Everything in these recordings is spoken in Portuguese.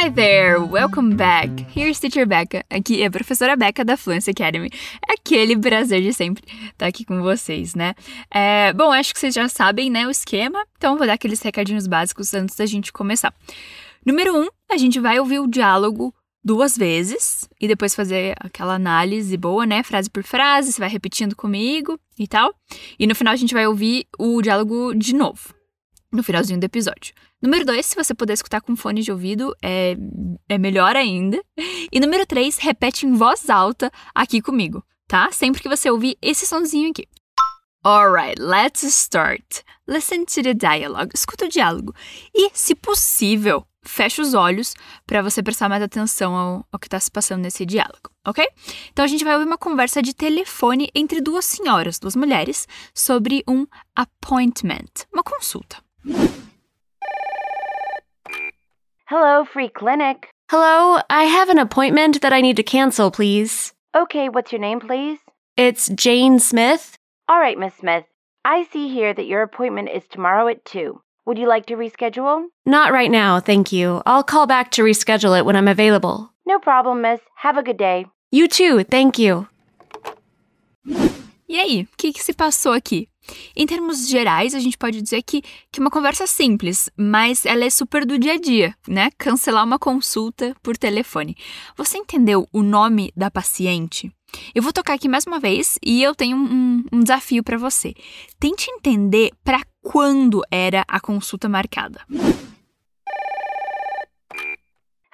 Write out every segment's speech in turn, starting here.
Hi there, welcome back. Here's Teacher Becca. Aqui é a professora Becca da Fluency Academy. Aquele prazer de sempre estar aqui com vocês, né? É, bom, acho que vocês já sabem, né, o esquema. Então, vou dar aqueles recadinhos básicos antes da gente começar. Número um, a gente vai ouvir o diálogo duas vezes e depois fazer aquela análise boa, né? Frase por frase, você vai repetindo comigo e tal. E no final a gente vai ouvir o diálogo de novo, no finalzinho do episódio. Número dois, se você puder escutar com fone de ouvido, é, é melhor ainda. E número três, repete em voz alta aqui comigo, tá? Sempre que você ouvir esse sonzinho aqui. Alright, let's start. Listen to the dialogue. Escuta o diálogo. E, se possível, feche os olhos para você prestar mais atenção ao, ao que está se passando nesse diálogo, ok? Então a gente vai ouvir uma conversa de telefone entre duas senhoras, duas mulheres, sobre um appointment, uma consulta. Hello, free clinic. Hello, I have an appointment that I need to cancel, please. Okay, what's your name, please? It's Jane Smith. All right, Miss Smith. I see here that your appointment is tomorrow at 2. Would you like to reschedule? Not right now, thank you. I'll call back to reschedule it when I'm available. No problem, miss. Have a good day. You too, thank you. E aí, o que, que se passou aqui? Em termos gerais, a gente pode dizer que, que uma conversa simples, mas ela é super do dia a dia, né? Cancelar uma consulta por telefone. Você entendeu o nome da paciente? Eu vou tocar aqui mais uma vez e eu tenho um, um desafio para você. Tente entender para quando era a consulta marcada.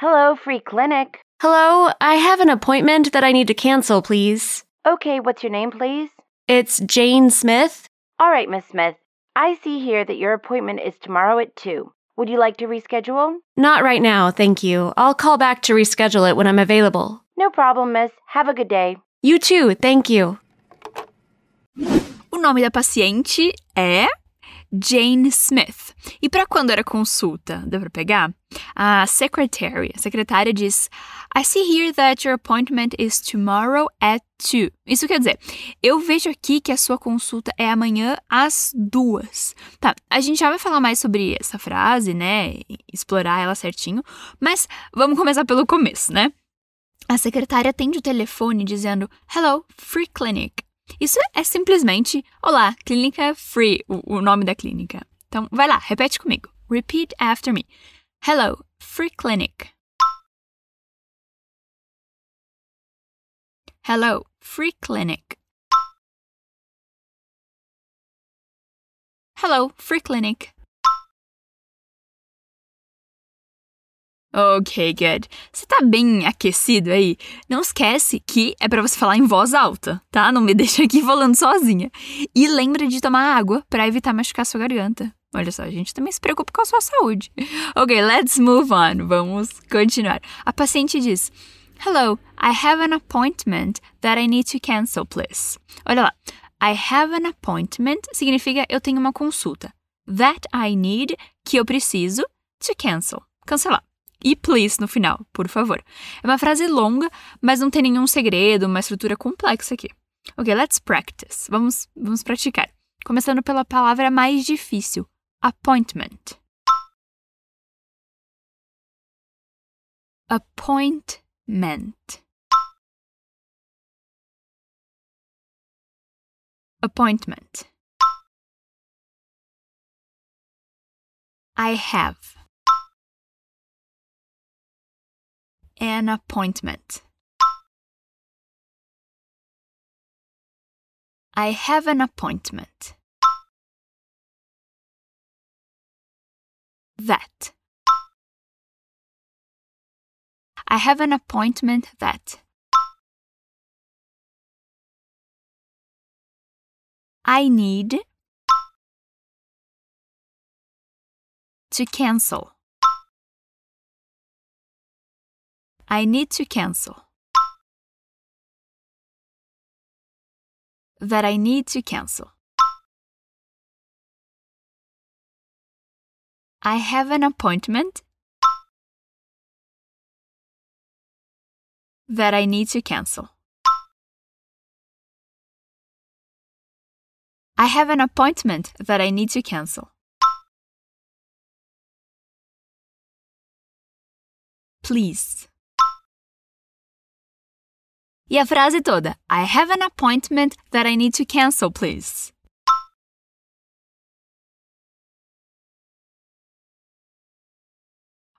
Hello, free clinic. Hello, I have an appointment that I need to cancel, please. Okay, what's your name, please? It's Jane Smith. All right, Miss Smith. I see here that your appointment is tomorrow at 2. Would you like to reschedule? Not right now, thank you. I'll call back to reschedule it when I'm available. No problem, miss. Have a good day. You too, thank you. O nome da paciente é Jane Smith. E para quando era consulta? Deu para pegar? A secretary, a secretária diz: I see here that your appointment is tomorrow at 2. Isso quer dizer, eu vejo aqui que a sua consulta é amanhã às duas. Tá, a gente já vai falar mais sobre essa frase, né? Explorar ela certinho, mas vamos começar pelo começo, né? A secretária atende o telefone dizendo: Hello, free clinic. Isso é simplesmente Olá, clínica free, o, nome da clínica. Então, vai lá, repete comigo. Repeat after me. Hello, free clinic. Hello, free clinic. Hello, free clinic. Ok, good. Você tá bem aquecido aí? Não esquece que é para você falar em voz alta, tá? Não me deixa aqui falando sozinha. E lembra de tomar água para evitar machucar sua garganta. Olha só, a gente também se preocupa com a sua saúde. Ok, let's move on. Vamos continuar. A paciente diz: Hello, I have an appointment that I need to cancel, please. Olha lá. I have an appointment significa eu tenho uma consulta. That I need, que eu preciso, to cancel. Cancelar e please no final, por favor. É uma frase longa, mas não tem nenhum segredo, uma estrutura complexa aqui. Ok, let's practice. Vamos, vamos praticar. Começando pela palavra mais difícil: appointment. Appointment. Appointment. I have. An appointment. I have an appointment. That. I have an appointment that. I need to cancel. I need to cancel. That I need to cancel. I have an appointment that I need to cancel. I have an appointment that I need to cancel. please. E a frase toda: I have an appointment that I need to cancel, please.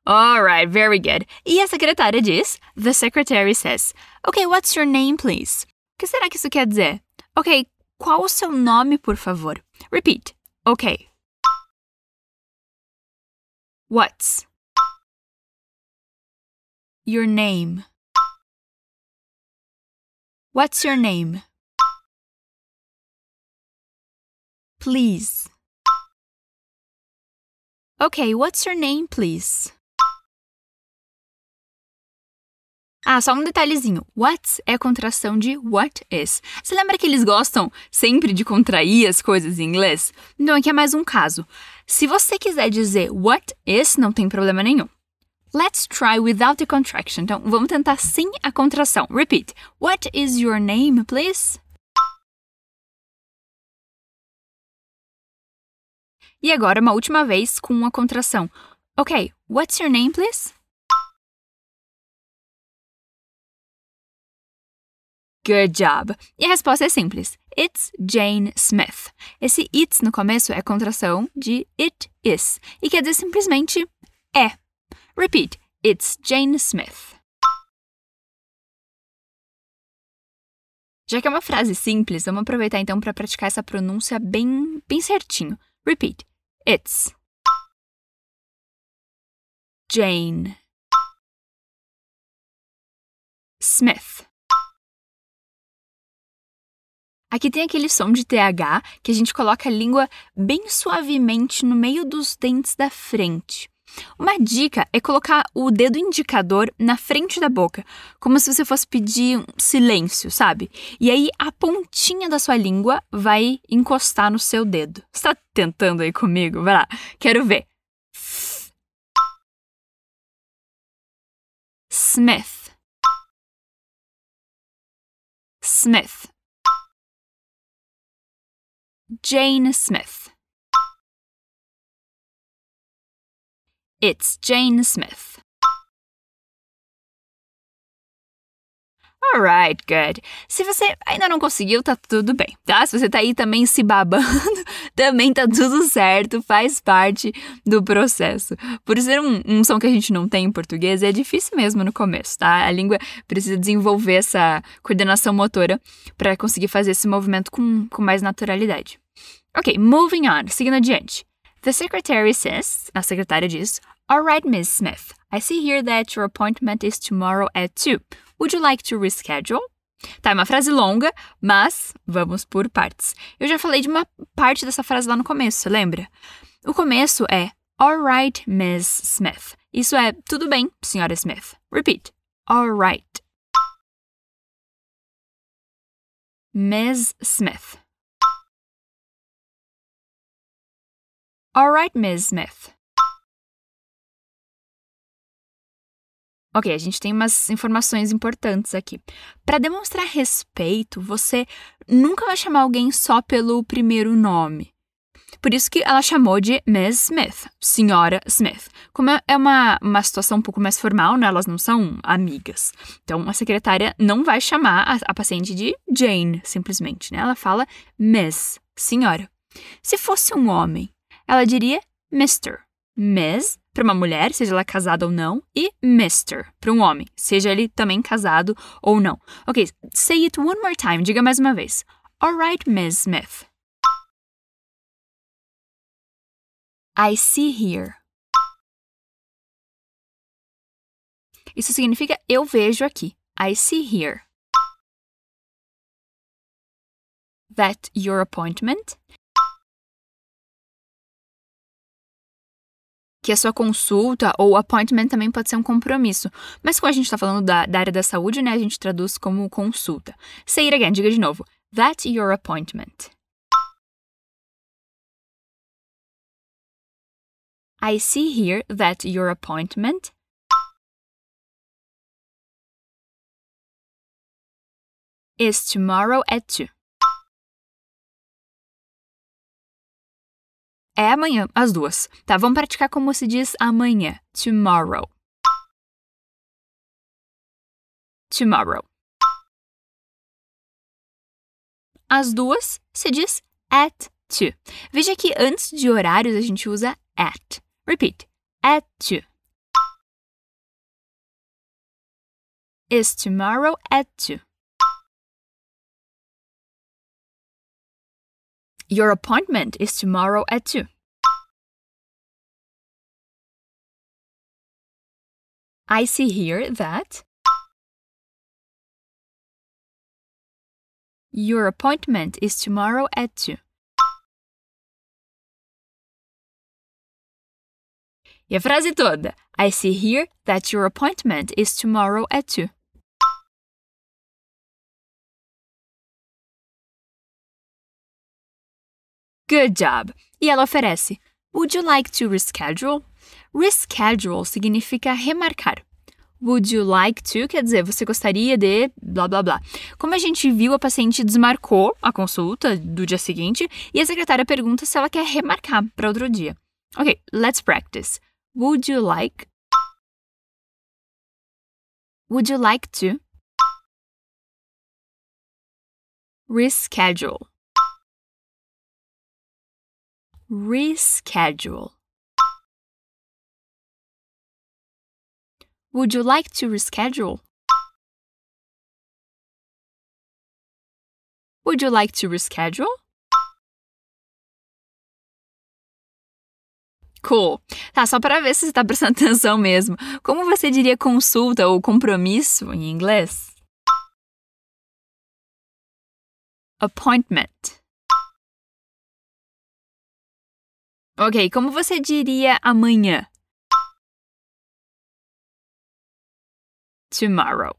Alright, very good. E a secretária diz: The secretary says, Okay, what's your name, please? O que será que isso quer dizer? Ok, qual o seu nome, por favor? Repeat. Ok. What's your name? What's your name? Please. Okay, what's your name, please? Ah, só um detalhezinho. What é a contração de what is. Você lembra que eles gostam sempre de contrair as coisas em inglês? Então aqui é mais um caso. Se você quiser dizer what is, não tem problema nenhum. Let's try without the contraction. Então, vamos tentar sem a contração. Repeat. What is your name, please? E agora, uma última vez com a contração. Ok, what's your name, please? Good job! E a resposta é simples. It's Jane Smith. Esse it's no começo é contração de it is e quer dizer simplesmente é. Repeat. It's Jane Smith. Já que é uma frase simples, vamos aproveitar então para praticar essa pronúncia bem, bem certinho. Repeat. It's Jane Smith. Aqui tem aquele som de TH que a gente coloca a língua bem suavemente no meio dos dentes da frente. Uma dica é colocar o dedo indicador na frente da boca, como se você fosse pedir um silêncio, sabe? E aí a pontinha da sua língua vai encostar no seu dedo. Está tentando aí comigo? Vai lá, quero ver. Smith. Smith. Jane Smith. It's Jane Smith. Alright, good. Se você ainda não conseguiu, tá tudo bem, tá? Se você tá aí também se babando, também tá tudo certo, faz parte do processo. Por ser um, um som que a gente não tem em português, é difícil mesmo no começo, tá? A língua precisa desenvolver essa coordenação motora para conseguir fazer esse movimento com, com mais naturalidade. Ok, moving on, seguindo adiante. The secretary says, a secretária diz, All right, Miss Smith, I see here that your appointment is tomorrow at 2. Would you like to reschedule? Tá, é uma frase longa, mas vamos por partes. Eu já falei de uma parte dessa frase lá no começo, lembra? O começo é All right, Miss Smith. Isso é tudo bem, senhora Smith. Repeat. All right. Miss Smith. All right, Smith. Ok, a gente tem umas informações importantes aqui. Para demonstrar respeito, você nunca vai chamar alguém só pelo primeiro nome. Por isso que ela chamou de Miss Smith, Senhora Smith. Como é uma, uma situação um pouco mais formal, né? elas não são amigas. Então, a secretária não vai chamar a, a paciente de Jane, simplesmente. Né? Ela fala Miss, Senhora. Se fosse um homem, ela diria Mr. Miss para uma mulher, seja ela casada ou não, e Mr. para um homem, seja ele também casado ou não. Ok, say it one more time, diga mais uma vez. Alright, Miss Smith. I see here. Isso significa eu vejo aqui. I see here. That your appointment que a sua consulta ou appointment também pode ser um compromisso. Mas como a gente está falando da, da, área da saúde, né, a gente traduz como consulta. Say it again, diga de novo. That your appointment. I see here that your appointment is tomorrow at 2. É amanhã, as duas. Tá, vamos praticar como se diz amanhã. Tomorrow. tomorrow. As duas se diz at two. Veja que antes de horários a gente usa at. Repeat. At two. Is tomorrow at two? Your appointment is tomorrow at two. I see here that your appointment is tomorrow at 2. E a frase toda. I see here that your appointment is tomorrow at 2. Good job! E ela oferece: Would you like to reschedule? Reschedule significa remarcar. Would you like to quer dizer você gostaria de blá blá blá. Como a gente viu, a paciente desmarcou a consulta do dia seguinte e a secretária pergunta se ela quer remarcar para outro dia. Ok, let's practice. Would you like? Would you like to? Reschedule. Reschedule. Would you like to reschedule? Would you like to reschedule? Cool. Tá, só para ver se você está prestando atenção mesmo. Como você diria consulta ou compromisso em inglês? Appointment. Ok, como você diria amanhã? Tomorrow.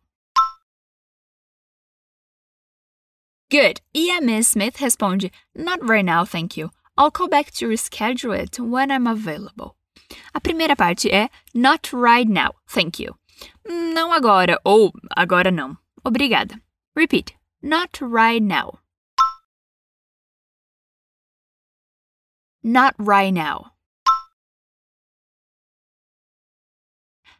Good. E a Miss Smith responde: Not right now, thank you. I'll call back to reschedule it when I'm available. A primeira parte é Not right now, thank you. Não agora ou agora não. Obrigada. Repeat. Not right now. Not right now.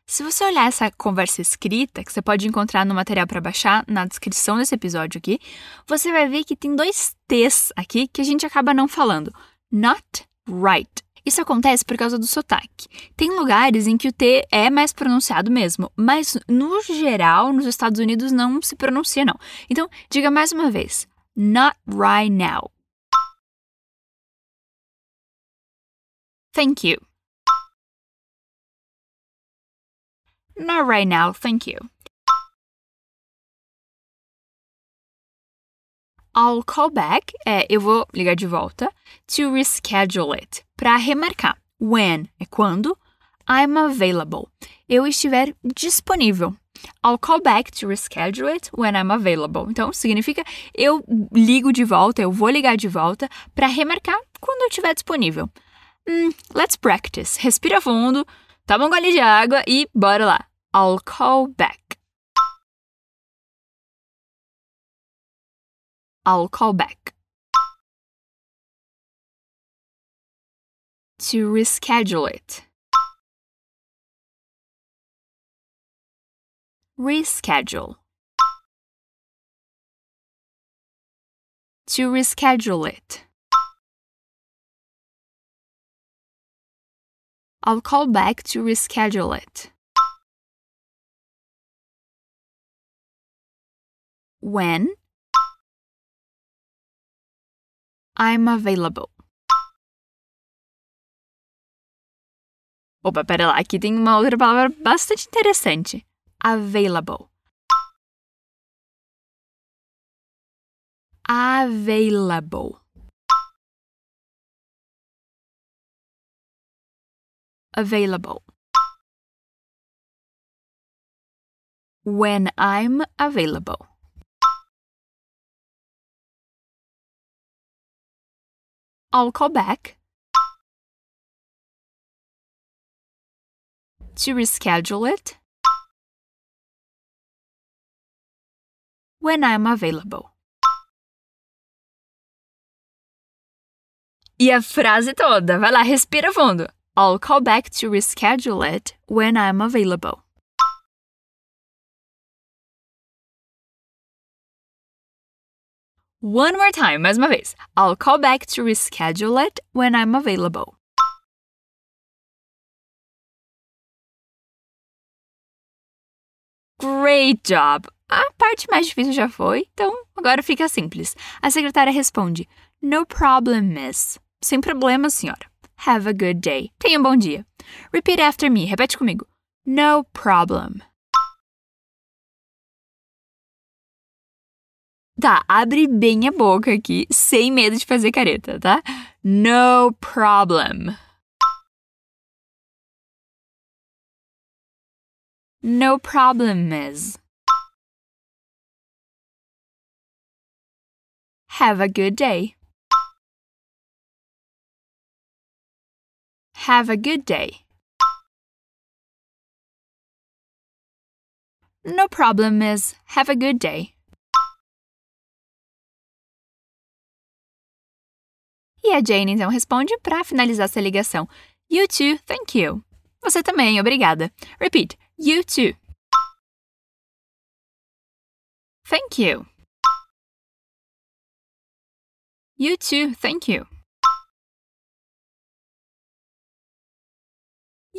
Se você olhar essa conversa escrita, que você pode encontrar no material para baixar na descrição desse episódio aqui, você vai ver que tem dois T's aqui que a gente acaba não falando. Not right. Isso acontece por causa do sotaque. Tem lugares em que o T é mais pronunciado mesmo, mas no geral, nos Estados Unidos não se pronuncia não. Então, diga mais uma vez. Not right now. Thank you. Not right now, thank you. I'll call back, é, eu vou ligar de volta, to reschedule it, para remarcar. When é quando, I'm available, eu estiver disponível. I'll call back to reschedule it when I'm available. Então, significa eu ligo de volta, eu vou ligar de volta para remarcar quando eu estiver disponível. Mm, let's practice. Respira fundo, toma um gole de água e bora lá. I'll call back. I'll call back. To reschedule it. Reschedule. To reschedule it. I'll call back to reschedule it. When I'm available. Opa, pera lá, aqui tem uma outra palavra bastante interessante. Available. Available. Available. When I'm available. I'll call back to reschedule it when I'm available. E a frase toda, vai lá, respira fundo. I'll call back to reschedule it when I'm available. One more time, mais uma vez. I'll call back to reschedule it when I'm available. Great job! A parte mais difícil já foi, então agora fica simples. A secretária responde: No problem, miss. Sem problema, senhora. Have a good day. Tenha um bom dia. Repeat after me. Repete comigo. No problem. Tá, abre bem a boca aqui, sem medo de fazer careta, tá? No problem. No problem, miss. Have a good day. Have a good day. No problem, miss. Have a good day. E a Jane então responde para finalizar essa ligação: You too, thank you. Você também, obrigada. Repeat: You too. Thank you. You too, thank you.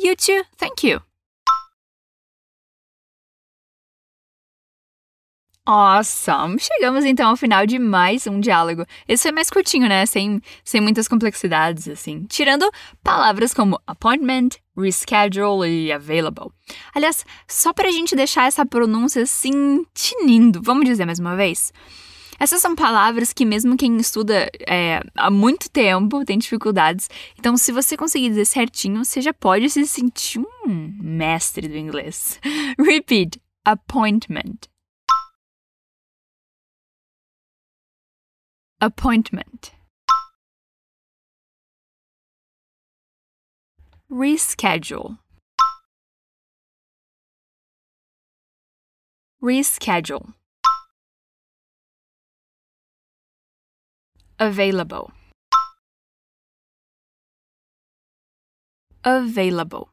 You too, thank you. Awesome! Chegamos então ao final de mais um diálogo. Esse foi mais curtinho, né? Sem, sem muitas complexidades, assim. Tirando palavras como appointment, reschedule e available. Aliás, só pra gente deixar essa pronúncia assim, tinindo, vamos dizer mais uma vez? Essas são palavras que, mesmo quem estuda é, há muito tempo, tem dificuldades. Então, se você conseguir dizer certinho, você já pode se sentir um mestre do inglês. Repeat: appointment. Appointment. Reschedule. Reschedule. Available. Available.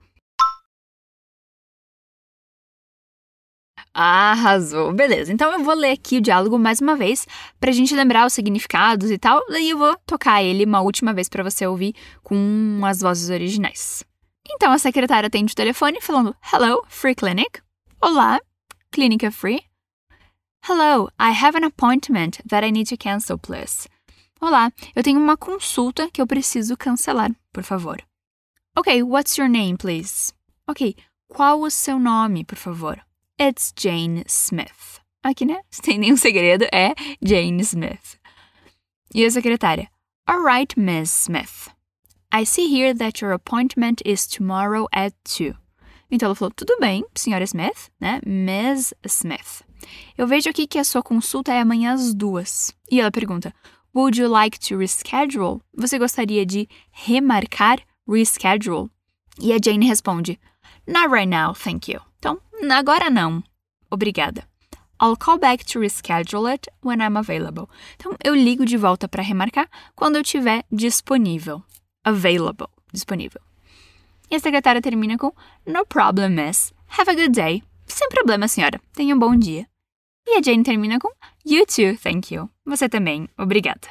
Arrasou. Beleza, então eu vou ler aqui o diálogo mais uma vez pra gente lembrar os significados e tal, daí eu vou tocar ele uma última vez para você ouvir com as vozes originais. Então a secretária atende o telefone falando: Hello, Free Clinic. Olá, clínica free. Hello, I have an appointment that I need to cancel, please. Olá, eu tenho uma consulta que eu preciso cancelar, por favor. Ok, what's your name, please? Ok, qual o seu nome, por favor? It's Jane Smith. Aqui, né? Sem nenhum segredo, é Jane Smith. E a secretária. All right, Miss Smith. I see here that your appointment is tomorrow at 2. Então ela falou: tudo bem, senhora Smith, né? Miss Smith. Eu vejo aqui que a sua consulta é amanhã às duas. E ela pergunta: Would you like to reschedule? Você gostaria de remarcar? Reschedule? E a Jane responde: Not right now, thank you. Então, agora não. Obrigada. I'll call back to reschedule it when I'm available. Então, eu ligo de volta para remarcar quando eu estiver disponível. Available. Disponível. E a secretária termina com No problem, miss. Have a good day. Sem problema, senhora. Tenha um bom dia. E a Jane termina com You too, thank you. Você também. Obrigada.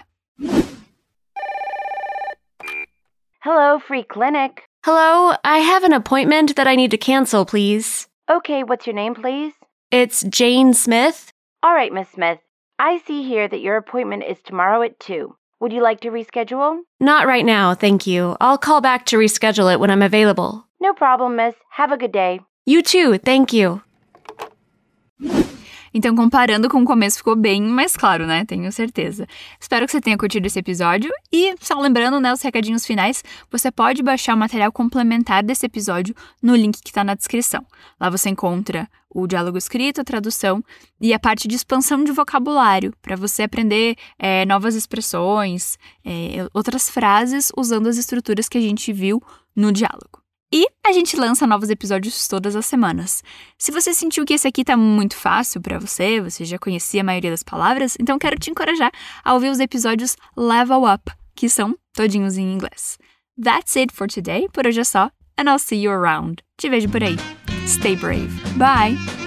Hello, Free Clinic. Hello, I have an appointment that I need to cancel, please. Okay, what's your name, please? It's Jane Smith. All right, Miss Smith. I see here that your appointment is tomorrow at 2. Would you like to reschedule? Not right now, thank you. I'll call back to reschedule it when I'm available. No problem, miss. Have a good day. You too, thank you. Então, comparando com o começo, ficou bem mais claro, né? Tenho certeza. Espero que você tenha curtido esse episódio. E, só lembrando, né, os recadinhos finais, você pode baixar o material complementar desse episódio no link que está na descrição. Lá você encontra o diálogo escrito, a tradução e a parte de expansão de vocabulário, para você aprender é, novas expressões, é, outras frases usando as estruturas que a gente viu no diálogo. E a gente lança novos episódios todas as semanas. Se você sentiu que esse aqui tá muito fácil para você, você já conhecia a maioria das palavras, então quero te encorajar a ouvir os episódios Level Up, que são todinhos em inglês. That's it for today. Por hoje é só, and I'll see you around. Te vejo por aí. Stay brave. Bye!